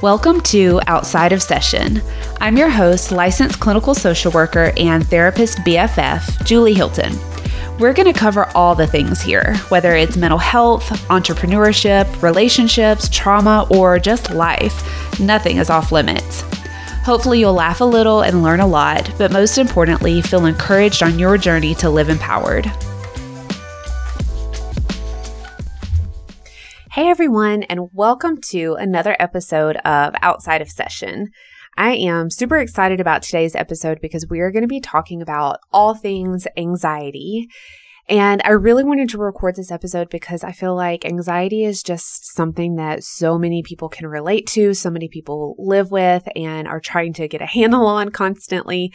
Welcome to Outside of Session. I'm your host, licensed clinical social worker and therapist BFF, Julie Hilton. We're going to cover all the things here, whether it's mental health, entrepreneurship, relationships, trauma, or just life. Nothing is off limits. Hopefully, you'll laugh a little and learn a lot, but most importantly, feel encouraged on your journey to live empowered. Hey everyone, and welcome to another episode of Outside of Session. I am super excited about today's episode because we are going to be talking about all things anxiety. And I really wanted to record this episode because I feel like anxiety is just something that so many people can relate to, so many people live with and are trying to get a handle on constantly.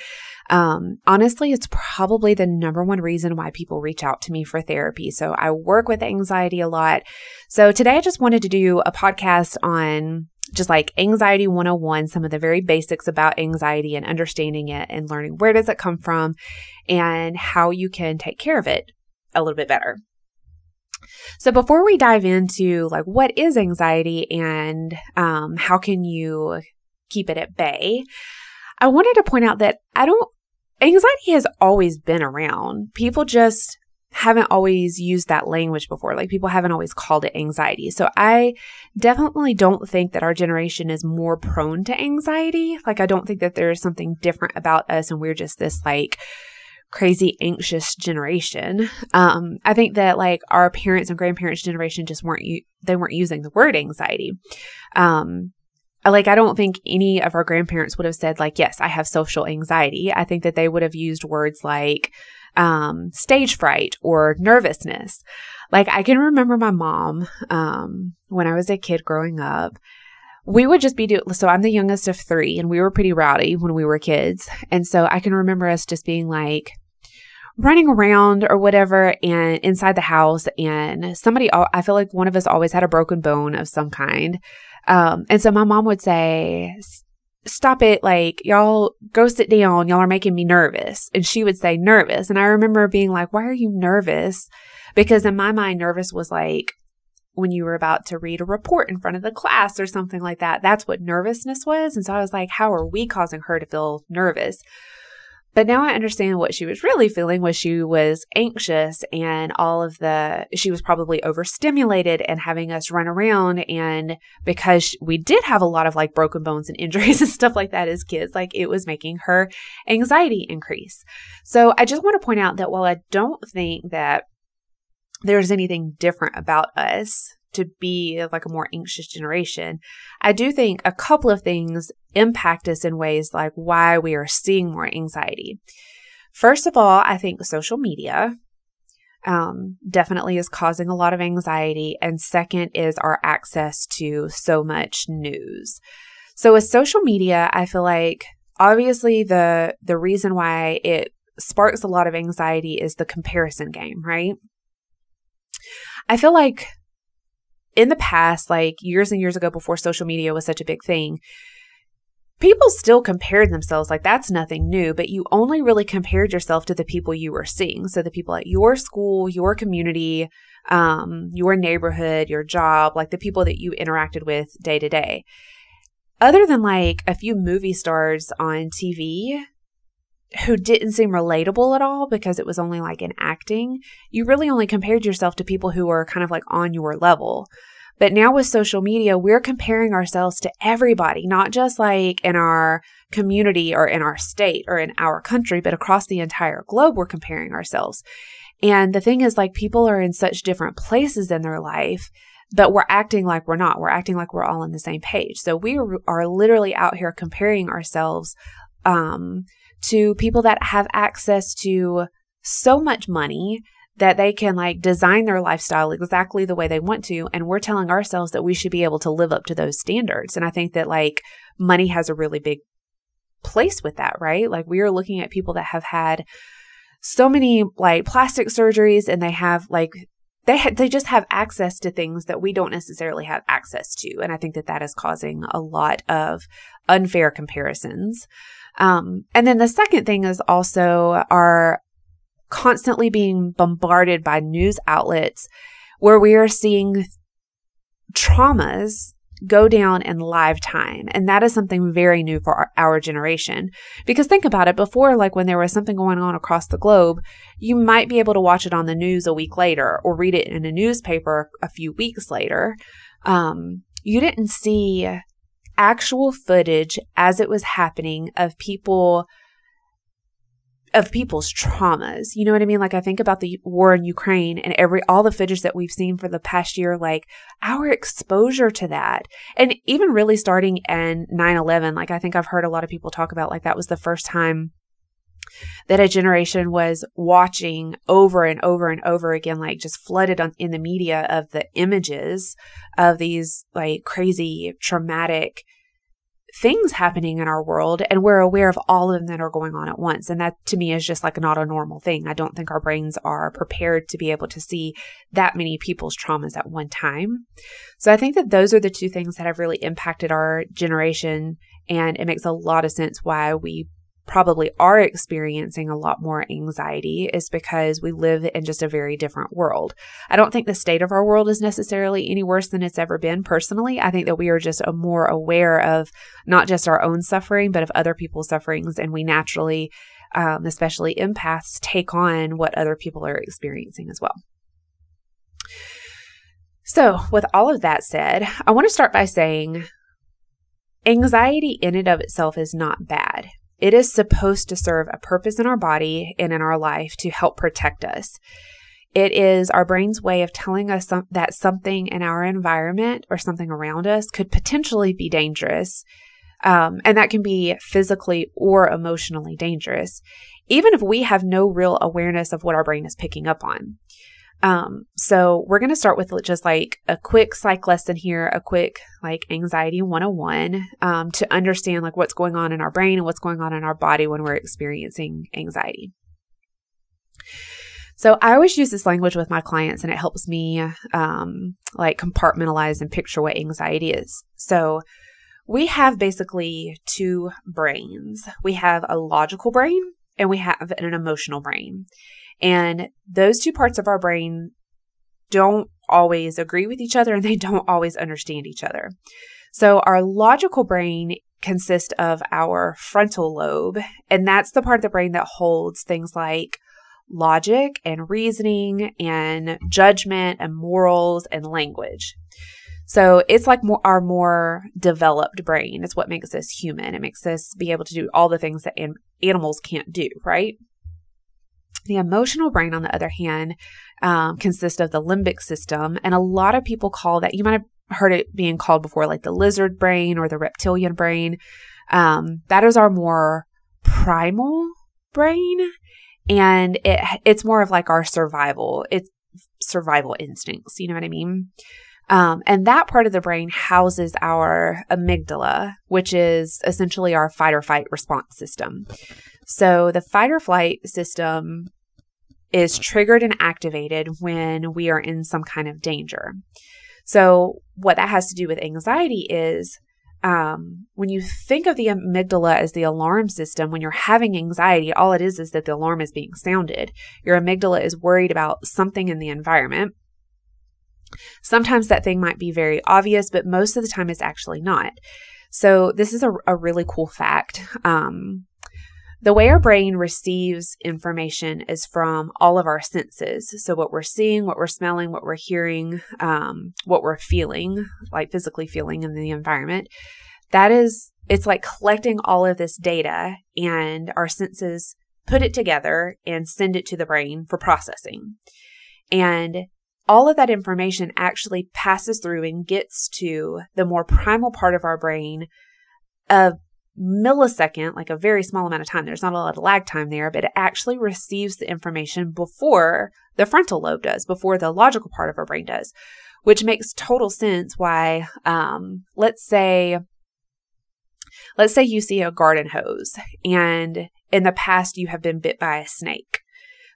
Um, honestly, it's probably the number one reason why people reach out to me for therapy. So I work with anxiety a lot. So today I just wanted to do a podcast on just like anxiety 101 some of the very basics about anxiety and understanding it and learning where does it come from and how you can take care of it a little bit better so before we dive into like what is anxiety and um, how can you keep it at bay i wanted to point out that i don't anxiety has always been around. People just haven't always used that language before. Like people haven't always called it anxiety. So I definitely don't think that our generation is more prone to anxiety. Like I don't think that there's something different about us and we're just this like crazy anxious generation. Um, I think that like our parents and grandparents generation just weren't, they weren't using the word anxiety. Um, like I don't think any of our grandparents would have said like, yes, I have social anxiety. I think that they would have used words like um, stage fright or nervousness. Like I can remember my mom um, when I was a kid growing up. We would just be do so I'm the youngest of 3 and we were pretty rowdy when we were kids. And so I can remember us just being like running around or whatever and inside the house and somebody I feel like one of us always had a broken bone of some kind. Um, and so my mom would say, stop it. Like, y'all go sit down. Y'all are making me nervous. And she would say nervous. And I remember being like, why are you nervous? Because in my mind, nervous was like, when you were about to read a report in front of the class or something like that. That's what nervousness was. And so I was like, how are we causing her to feel nervous? But now I understand what she was really feeling was she was anxious and all of the, she was probably overstimulated and having us run around. And because we did have a lot of like broken bones and injuries and stuff like that as kids, like it was making her anxiety increase. So I just want to point out that while I don't think that there's anything different about us to be like a more anxious generation. I do think a couple of things impact us in ways like why we are seeing more anxiety. First of all, I think social media um, definitely is causing a lot of anxiety. And second is our access to so much news. So with social media, I feel like obviously the the reason why it sparks a lot of anxiety is the comparison game, right? I feel like in the past, like years and years ago before social media was such a big thing, people still compared themselves like that's nothing new, but you only really compared yourself to the people you were seeing. So the people at your school, your community, um, your neighborhood, your job, like the people that you interacted with day to day. Other than like a few movie stars on TV, who didn't seem relatable at all because it was only like in acting, you really only compared yourself to people who were kind of like on your level. But now with social media, we're comparing ourselves to everybody, not just like in our community or in our state or in our country, but across the entire globe, we're comparing ourselves. And the thing is, like, people are in such different places in their life but we're acting like we're not. We're acting like we're all on the same page. So we are literally out here comparing ourselves um, to people that have access to so much money that they can like design their lifestyle exactly the way they want to. And we're telling ourselves that we should be able to live up to those standards. And I think that like money has a really big place with that, right? Like we are looking at people that have had so many like plastic surgeries and they have like they ha- they just have access to things that we don't necessarily have access to and i think that that is causing a lot of unfair comparisons um, and then the second thing is also our constantly being bombarded by news outlets where we are seeing traumas go down in live time. And that is something very new for our, our, generation. Because think about it before, like when there was something going on across the globe, you might be able to watch it on the news a week later or read it in a newspaper a few weeks later. Um, you didn't see actual footage as it was happening of people of people's traumas. You know what I mean? Like I think about the war in Ukraine and every all the footage that we've seen for the past year like our exposure to that. And even really starting in 9/11, like I think I've heard a lot of people talk about like that was the first time that a generation was watching over and over and over again like just flooded on in the media of the images of these like crazy traumatic things happening in our world and we're aware of all of them that are going on at once. And that to me is just like not a normal thing. I don't think our brains are prepared to be able to see that many people's traumas at one time. So I think that those are the two things that have really impacted our generation. And it makes a lot of sense why we probably are experiencing a lot more anxiety is because we live in just a very different world. I don't think the state of our world is necessarily any worse than it's ever been personally. I think that we are just more aware of not just our own suffering, but of other people's sufferings. And we naturally, um, especially empaths, take on what other people are experiencing as well. So, with all of that said, I want to start by saying anxiety in and of itself is not bad. It is supposed to serve a purpose in our body and in our life to help protect us. It is our brain's way of telling us some, that something in our environment or something around us could potentially be dangerous. Um, and that can be physically or emotionally dangerous, even if we have no real awareness of what our brain is picking up on. Um, so we're going to start with just like a quick psych lesson here, a quick like anxiety 101, um, to understand like what's going on in our brain and what's going on in our body when we're experiencing anxiety. So I always use this language with my clients and it helps me, um, like compartmentalize and picture what anxiety is. So we have basically two brains. We have a logical brain and we have an emotional brain. And those two parts of our brain don't always agree with each other and they don't always understand each other. So our logical brain consists of our frontal lobe, and that's the part of the brain that holds things like logic and reasoning and judgment and morals and language. So it's like more, our more developed brain. It's what makes us human. It makes us be able to do all the things that animals can't do, right? The emotional brain, on the other hand, um, consists of the limbic system. And a lot of people call that, you might have heard it being called before, like the lizard brain or the reptilian brain. Um, that is our more primal brain. And it, it's more of like our survival, it's survival instincts. You know what I mean? Um, and that part of the brain houses our amygdala, which is essentially our fight or fight response system. So the fight or flight system is triggered and activated when we are in some kind of danger. So what that has to do with anxiety is um, when you think of the amygdala as the alarm system, when you're having anxiety, all it is is that the alarm is being sounded. Your amygdala is worried about something in the environment. Sometimes that thing might be very obvious, but most of the time it's actually not. So, this is a, a really cool fact. Um, the way our brain receives information is from all of our senses. So, what we're seeing, what we're smelling, what we're hearing, um, what we're feeling, like physically feeling in the environment. That is, it's like collecting all of this data, and our senses put it together and send it to the brain for processing. And all of that information actually passes through and gets to the more primal part of our brain a millisecond, like a very small amount of time. There's not a lot of lag time there, but it actually receives the information before the frontal lobe does, before the logical part of our brain does, which makes total sense why, um, let's say, let's say you see a garden hose and in the past you have been bit by a snake.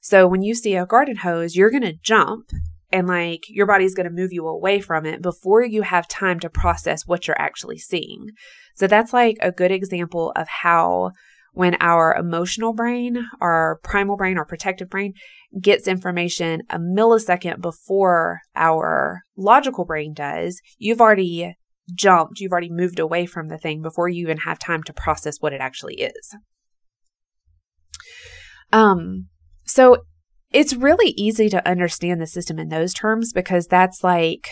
So when you see a garden hose, you're going to jump and like your body's going to move you away from it before you have time to process what you're actually seeing. So that's like a good example of how when our emotional brain, our primal brain, our protective brain gets information a millisecond before our logical brain does, you've already jumped, you've already moved away from the thing before you even have time to process what it actually is. Um, so it's really easy to understand the system in those terms because that's like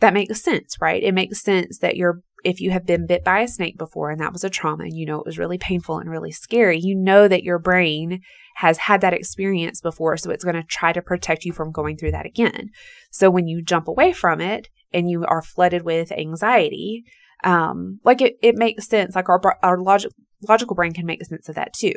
that makes sense, right? It makes sense that you're if you have been bit by a snake before and that was a trauma and you know it was really painful and really scary, you know that your brain has had that experience before, so it's going to try to protect you from going through that again. So when you jump away from it and you are flooded with anxiety, um, like it, it makes sense. Like our our logic, logical brain can make sense of that too.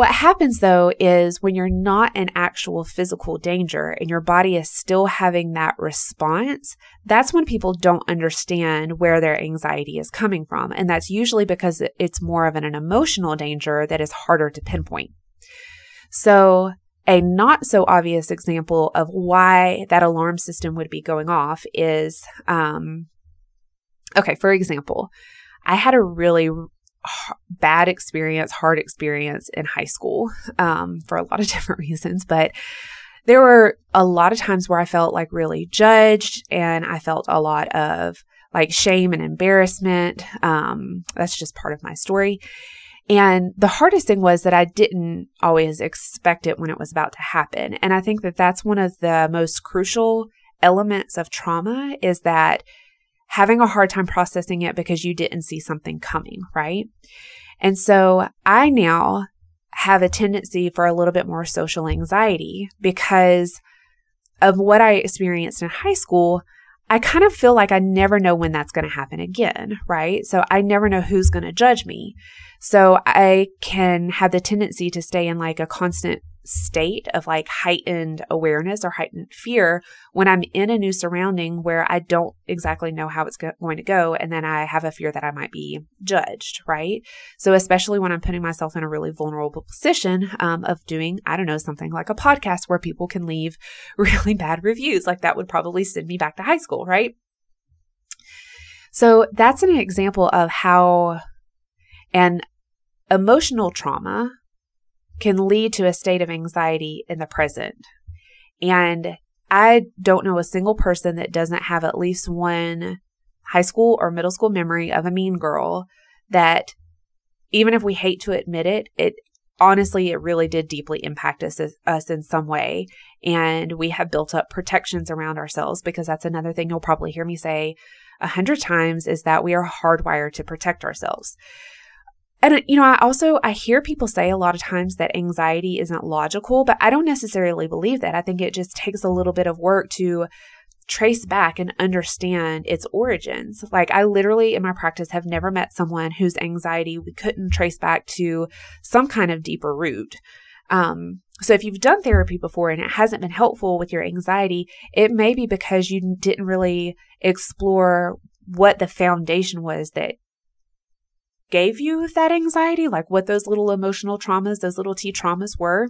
What happens though is when you're not in actual physical danger and your body is still having that response, that's when people don't understand where their anxiety is coming from. And that's usually because it's more of an, an emotional danger that is harder to pinpoint. So, a not so obvious example of why that alarm system would be going off is um, okay, for example, I had a really bad experience, hard experience in high school um, for a lot of different reasons. But there were a lot of times where I felt like really judged and I felt a lot of like shame and embarrassment. Um, that's just part of my story. And the hardest thing was that I didn't always expect it when it was about to happen. And I think that that's one of the most crucial elements of trauma is that having a hard time processing it because you didn't see something coming, right? And so I now have a tendency for a little bit more social anxiety because of what I experienced in high school. I kind of feel like I never know when that's going to happen again, right? So I never know who's going to judge me. So I can have the tendency to stay in like a constant state of like heightened awareness or heightened fear when I'm in a new surrounding where I don't exactly know how it's go- going to go. And then I have a fear that I might be judged, right? So, especially when I'm putting myself in a really vulnerable position um, of doing, I don't know, something like a podcast where people can leave really bad reviews, like that would probably send me back to high school, right? So, that's an example of how an emotional trauma can lead to a state of anxiety in the present. And I don't know a single person that doesn't have at least one high school or middle school memory of a mean girl that even if we hate to admit it, it honestly, it really did deeply impact us, us in some way. And we have built up protections around ourselves because that's another thing you'll probably hear me say a hundred times is that we are hardwired to protect ourselves. And you know, I also I hear people say a lot of times that anxiety isn't logical, but I don't necessarily believe that. I think it just takes a little bit of work to trace back and understand its origins. Like I literally in my practice have never met someone whose anxiety we couldn't trace back to some kind of deeper root. Um, so if you've done therapy before and it hasn't been helpful with your anxiety, it may be because you didn't really explore what the foundation was that gave you that anxiety, like what those little emotional traumas, those little T traumas were.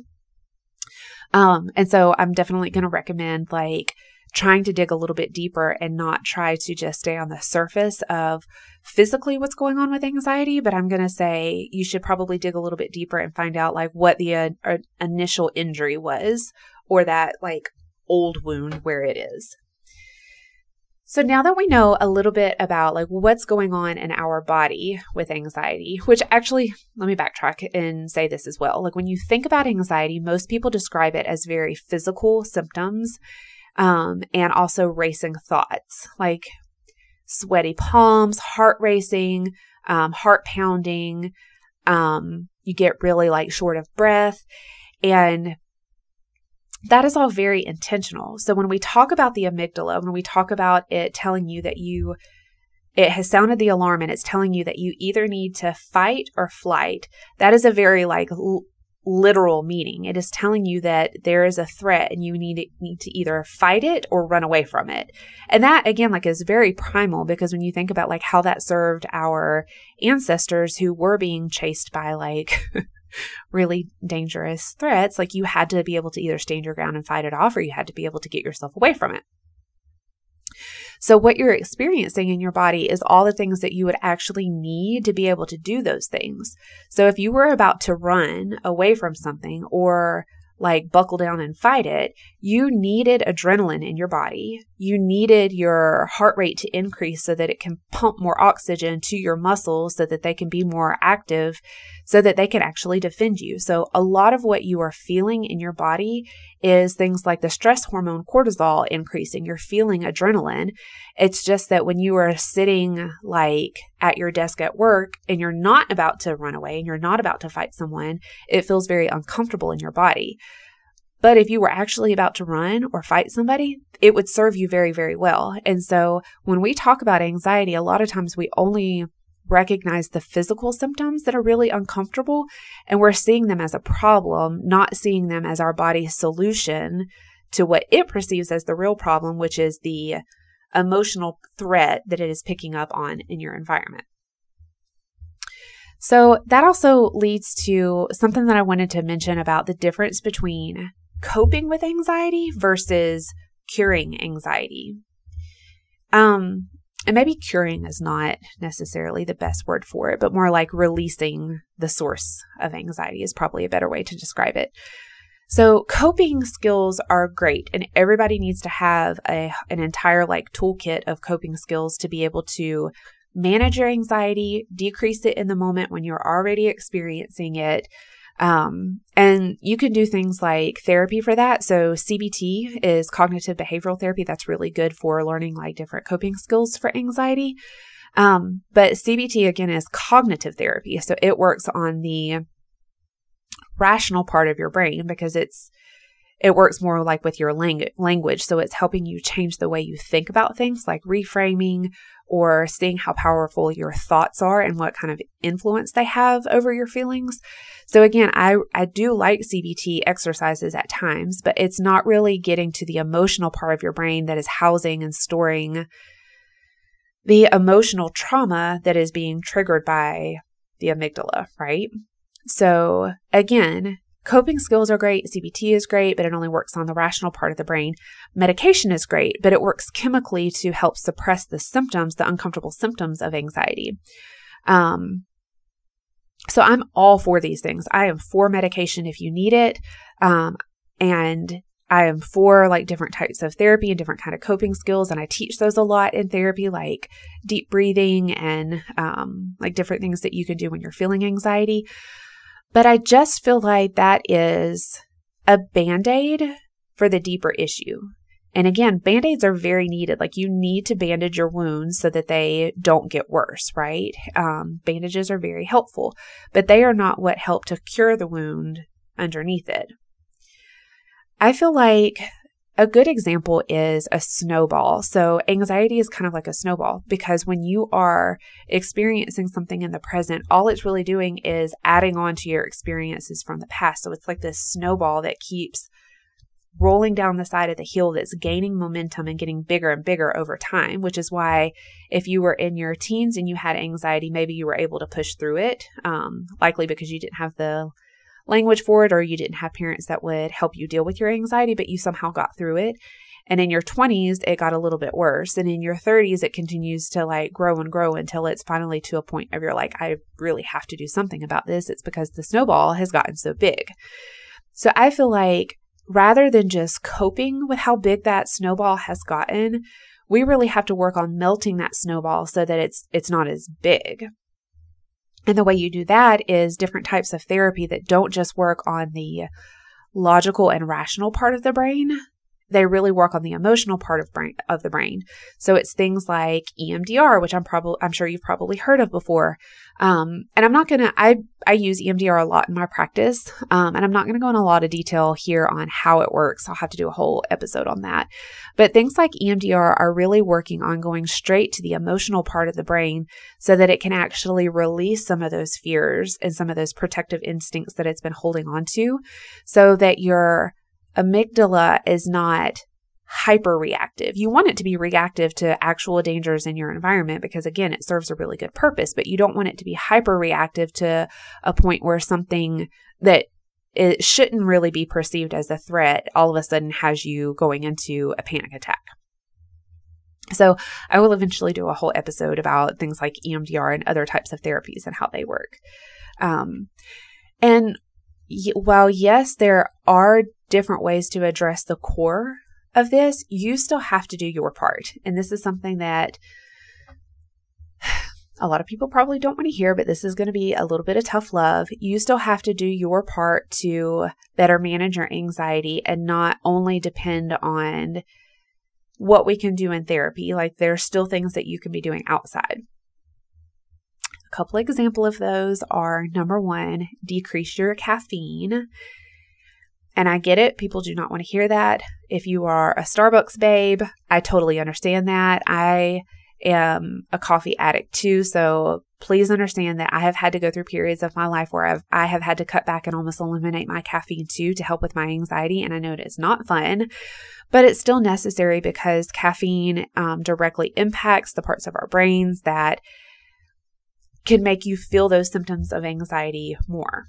Um, and so I'm definitely going to recommend like trying to dig a little bit deeper and not try to just stay on the surface of physically what's going on with anxiety, but I'm going to say you should probably dig a little bit deeper and find out like what the uh, initial injury was or that like old wound where it is. So now that we know a little bit about like what's going on in our body with anxiety, which actually let me backtrack and say this as well. Like when you think about anxiety, most people describe it as very physical symptoms um, and also racing thoughts, like sweaty palms, heart racing, um, heart pounding. Um, you get really like short of breath. And that is all very intentional. So when we talk about the amygdala, when we talk about it telling you that you it has sounded the alarm and it's telling you that you either need to fight or flight, that is a very like l- literal meaning. It is telling you that there is a threat and you need need to either fight it or run away from it. And that again like is very primal because when you think about like how that served our ancestors who were being chased by like really dangerous threats, like you had to be able to either stand your ground and fight it off or you had to be able to get yourself away from it. So, what you're experiencing in your body is all the things that you would actually need to be able to do those things. So, if you were about to run away from something or like buckle down and fight it, you needed adrenaline in your body. You needed your heart rate to increase so that it can pump more oxygen to your muscles so that they can be more active so that they can actually defend you. So a lot of what you are feeling in your body is things like the stress hormone cortisol increasing. You're feeling adrenaline. It's just that when you are sitting like at your desk at work and you're not about to run away and you're not about to fight someone, it feels very uncomfortable in your body. But if you were actually about to run or fight somebody, it would serve you very, very well. And so when we talk about anxiety, a lot of times we only recognize the physical symptoms that are really uncomfortable and we're seeing them as a problem, not seeing them as our body's solution to what it perceives as the real problem, which is the emotional threat that it is picking up on in your environment. So that also leads to something that I wanted to mention about the difference between coping with anxiety versus curing anxiety. Um, and maybe curing is not necessarily the best word for it, but more like releasing the source of anxiety is probably a better way to describe it. So coping skills are great and everybody needs to have a, an entire like toolkit of coping skills to be able to manage your anxiety, decrease it in the moment when you're already experiencing it, um, and you can do things like therapy for that. So CBT is cognitive behavioral therapy. That's really good for learning like different coping skills for anxiety. Um, but CBT again is cognitive therapy. So it works on the rational part of your brain because it's it works more like with your lang- language. So it's helping you change the way you think about things, like reframing or seeing how powerful your thoughts are and what kind of influence they have over your feelings. So again, I, I do like CBT exercises at times, but it's not really getting to the emotional part of your brain that is housing and storing the emotional trauma that is being triggered by the amygdala, right? So again, Coping skills are great, CBT is great, but it only works on the rational part of the brain. Medication is great, but it works chemically to help suppress the symptoms, the uncomfortable symptoms of anxiety. Um, so I'm all for these things. I am for medication if you need it. Um, and I am for like different types of therapy and different kind of coping skills. And I teach those a lot in therapy, like deep breathing and um, like different things that you can do when you're feeling anxiety. But I just feel like that is a band aid for the deeper issue. And again, band aids are very needed. Like you need to bandage your wounds so that they don't get worse, right? Um, bandages are very helpful, but they are not what help to cure the wound underneath it. I feel like a good example is a snowball. So, anxiety is kind of like a snowball because when you are experiencing something in the present, all it's really doing is adding on to your experiences from the past. So, it's like this snowball that keeps rolling down the side of the hill that's gaining momentum and getting bigger and bigger over time, which is why if you were in your teens and you had anxiety, maybe you were able to push through it, um, likely because you didn't have the language for it or you didn't have parents that would help you deal with your anxiety, but you somehow got through it. And in your 20s, it got a little bit worse. And in your 30s, it continues to like grow and grow until it's finally to a point of you're like, I really have to do something about this. It's because the snowball has gotten so big. So I feel like rather than just coping with how big that snowball has gotten, we really have to work on melting that snowball so that it's it's not as big. And the way you do that is different types of therapy that don't just work on the logical and rational part of the brain. They really work on the emotional part of brain of the brain. So it's things like EMDR, which I'm probably I'm sure you've probably heard of before, um, and I'm not to, I, I use EMDR a lot in my practice. Um, and I'm not to go in a lot of detail here on how it works. I'll have to do a whole episode on that. But things like EMDR are really working on going straight to the emotional part of the brain so that it can actually release some of those fears and some of those protective instincts that it's been holding on to so that your amygdala is not hyper reactive. You want it to be reactive to actual dangers in your environment because, again, it serves a really good purpose, but you don't want it to be hyper reactive to a point where something that it shouldn't really be perceived as a threat all of a sudden has you going into a panic attack. So, I will eventually do a whole episode about things like EMDR and other types of therapies and how they work. Um, and while yes, there are different ways to address the core of this, you still have to do your part. And this is something that a lot of people probably don't want to hear, but this is going to be a little bit of tough love. You still have to do your part to better manage your anxiety and not only depend on what we can do in therapy. Like there are still things that you can be doing outside. A couple example of those are number one, decrease your caffeine. And I get it. People do not want to hear that. If you are a Starbucks babe, I totally understand that. I am a coffee addict too. So please understand that I have had to go through periods of my life where I've, I have had to cut back and almost eliminate my caffeine too to help with my anxiety. And I know it is not fun, but it's still necessary because caffeine um, directly impacts the parts of our brains that can make you feel those symptoms of anxiety more.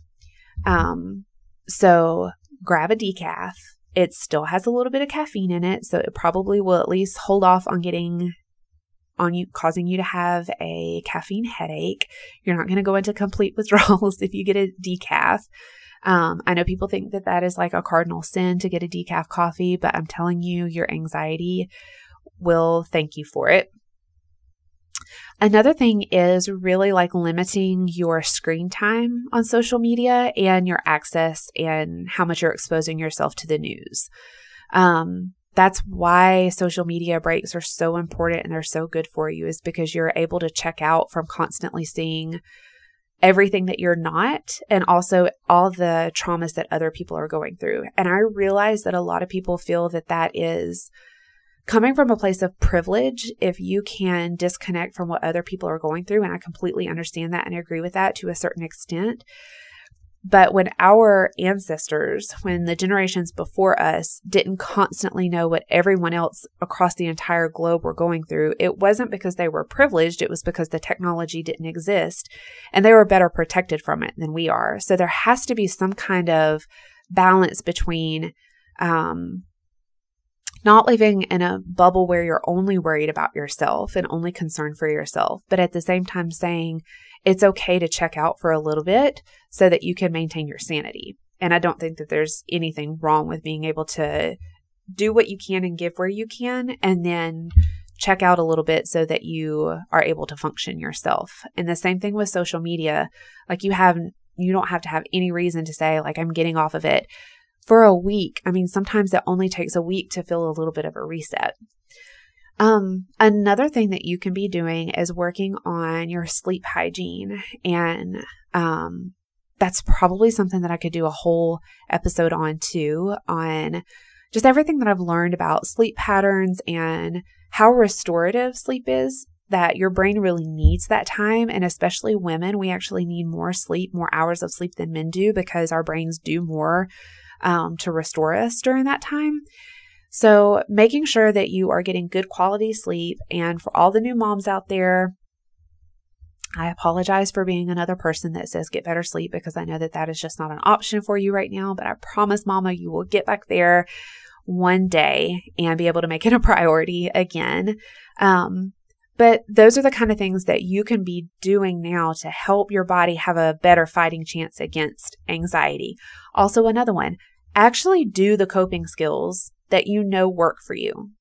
Um, so grab a decaf. It still has a little bit of caffeine in it, so it probably will at least hold off on getting on you causing you to have a caffeine headache. You're not going to go into complete withdrawals if you get a decaf. Um, I know people think that that is like a cardinal sin to get a decaf coffee, but I'm telling you, your anxiety will thank you for it. Another thing is really like limiting your screen time on social media and your access and how much you're exposing yourself to the news. Um, that's why social media breaks are so important and they're so good for you is because you're able to check out from constantly seeing everything that you're not and also all the traumas that other people are going through. And I realize that a lot of people feel that that is coming from a place of privilege if you can disconnect from what other people are going through and I completely understand that and agree with that to a certain extent. But when our ancestors, when the generations before us didn't constantly know what everyone else across the entire globe were going through, it wasn't because they were privileged, it was because the technology didn't exist and they were better protected from it than we are. So there has to be some kind of balance between um, not living in a bubble where you're only worried about yourself and only concerned for yourself, but at the same time saying, it's okay to check out for a little bit so that you can maintain your sanity. And I don't think that there's anything wrong with being able to do what you can and give where you can, and then check out a little bit so that you are able to function yourself. And the same thing with social media. Like you have, you don't have to have any reason to say, like, I'm getting off of it for a week. I mean, sometimes it only takes a week to feel a little bit of a reset. Um, another thing that you can be doing is working on your sleep hygiene. And um, that's probably something that I could do a whole episode on too, on just everything that I've learned about sleep patterns and how restorative sleep is. That your brain really needs that time. And especially women, we actually need more sleep, more hours of sleep than men do because our brains do more um, to restore us during that time. So, making sure that you are getting good quality sleep. And for all the new moms out there, I apologize for being another person that says get better sleep because I know that that is just not an option for you right now. But I promise, Mama, you will get back there one day and be able to make it a priority again. Um, but those are the kind of things that you can be doing now to help your body have a better fighting chance against anxiety. Also, another one actually do the coping skills that you know work for you.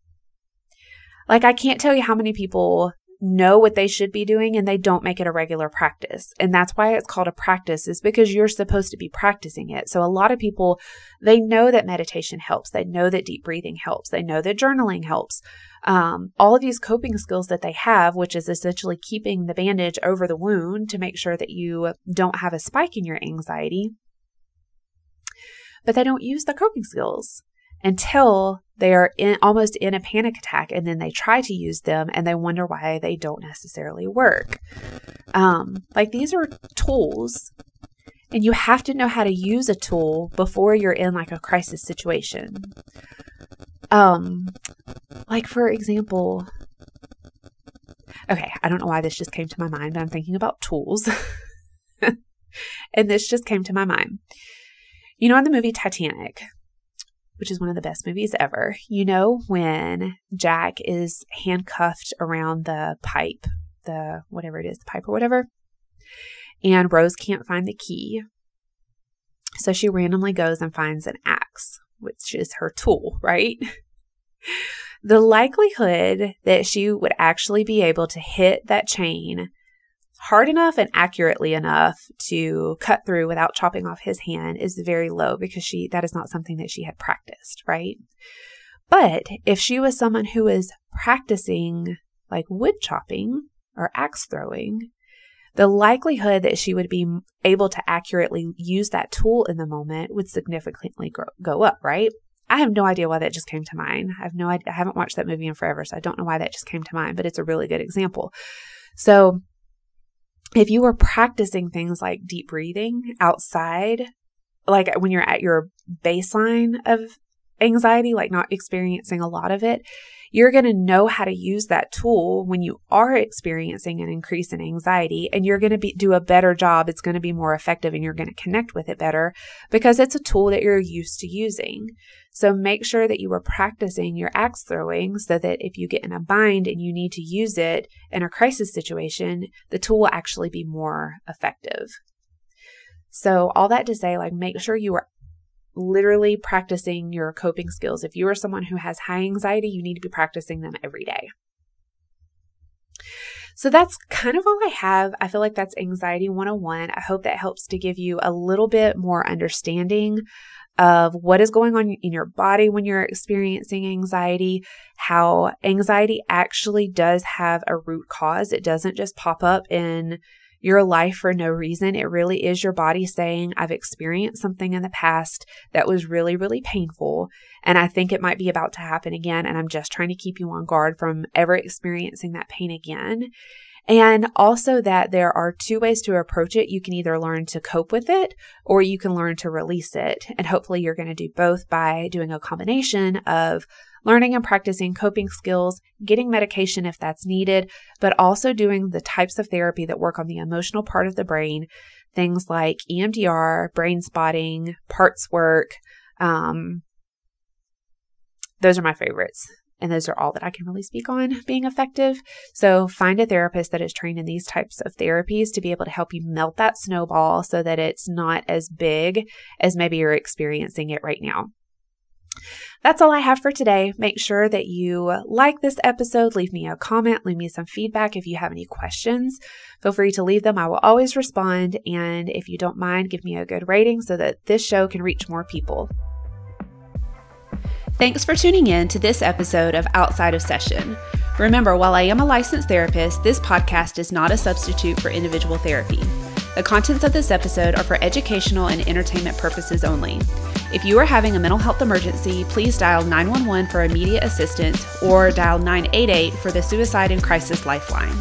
Like, I can't tell you how many people know what they should be doing and they don't make it a regular practice. And that's why it's called a practice is because you're supposed to be practicing it. So a lot of people, they know that meditation helps. They know that deep breathing helps. They know that journaling helps. Um, all of these coping skills that they have, which is essentially keeping the bandage over the wound to make sure that you don't have a spike in your anxiety. But they don't use the coping skills until they are in almost in a panic attack and then they try to use them and they wonder why they don't necessarily work. Um, like these are tools and you have to know how to use a tool before you're in like a crisis situation. Um, like for example, okay, I don't know why this just came to my mind, but I'm thinking about tools. and this just came to my mind. You know, in the movie Titanic, which is one of the best movies ever. You know, when Jack is handcuffed around the pipe, the whatever it is, the pipe or whatever, and Rose can't find the key. So she randomly goes and finds an axe, which is her tool, right? the likelihood that she would actually be able to hit that chain hard enough and accurately enough to cut through without chopping off his hand is very low because she that is not something that she had practiced, right? But if she was someone who was practicing like wood chopping or axe throwing, the likelihood that she would be able to accurately use that tool in the moment would significantly go up, right? I have no idea why that just came to mind. I have no idea. I haven't watched that movie in forever, so I don't know why that just came to mind, but it's a really good example. So if you were practicing things like deep breathing outside, like when you're at your baseline of anxiety, like not experiencing a lot of it, you're going to know how to use that tool when you are experiencing an increase in anxiety and you're going to be, do a better job. It's going to be more effective and you're going to connect with it better because it's a tool that you're used to using. So make sure that you are practicing your axe throwing so that if you get in a bind and you need to use it in a crisis situation, the tool will actually be more effective. So all that to say, like make sure you are literally practicing your coping skills. If you are someone who has high anxiety, you need to be practicing them every day. So that's kind of all I have. I feel like that's Anxiety 101. I hope that helps to give you a little bit more understanding of what is going on in your body when you're experiencing anxiety, how anxiety actually does have a root cause. It doesn't just pop up in your life for no reason. It really is your body saying, I've experienced something in the past that was really, really painful. And I think it might be about to happen again. And I'm just trying to keep you on guard from ever experiencing that pain again. And also that there are two ways to approach it. You can either learn to cope with it or you can learn to release it. And hopefully you're going to do both by doing a combination of learning and practicing coping skills, getting medication if that's needed, but also doing the types of therapy that work on the emotional part of the brain, things like EMDR, brain spotting, parts work. Um, those are my favorites. And those are all that I can really speak on being effective. So find a therapist that is trained in these types of therapies to be able to help you melt that snowball so that it's not as big as maybe you're experiencing it right now. That's all I have for today. Make sure that you like this episode. Leave me a comment, leave me some feedback if you have any questions. Feel free to leave them. I will always respond. And if you don't mind, give me a good rating so that this show can reach more people. Thanks for tuning in to this episode of Outside of Session. Remember, while I am a licensed therapist, this podcast is not a substitute for individual therapy. The contents of this episode are for educational and entertainment purposes only. If you are having a mental health emergency, please dial 911 for immediate assistance or dial 988 for the Suicide and Crisis Lifeline.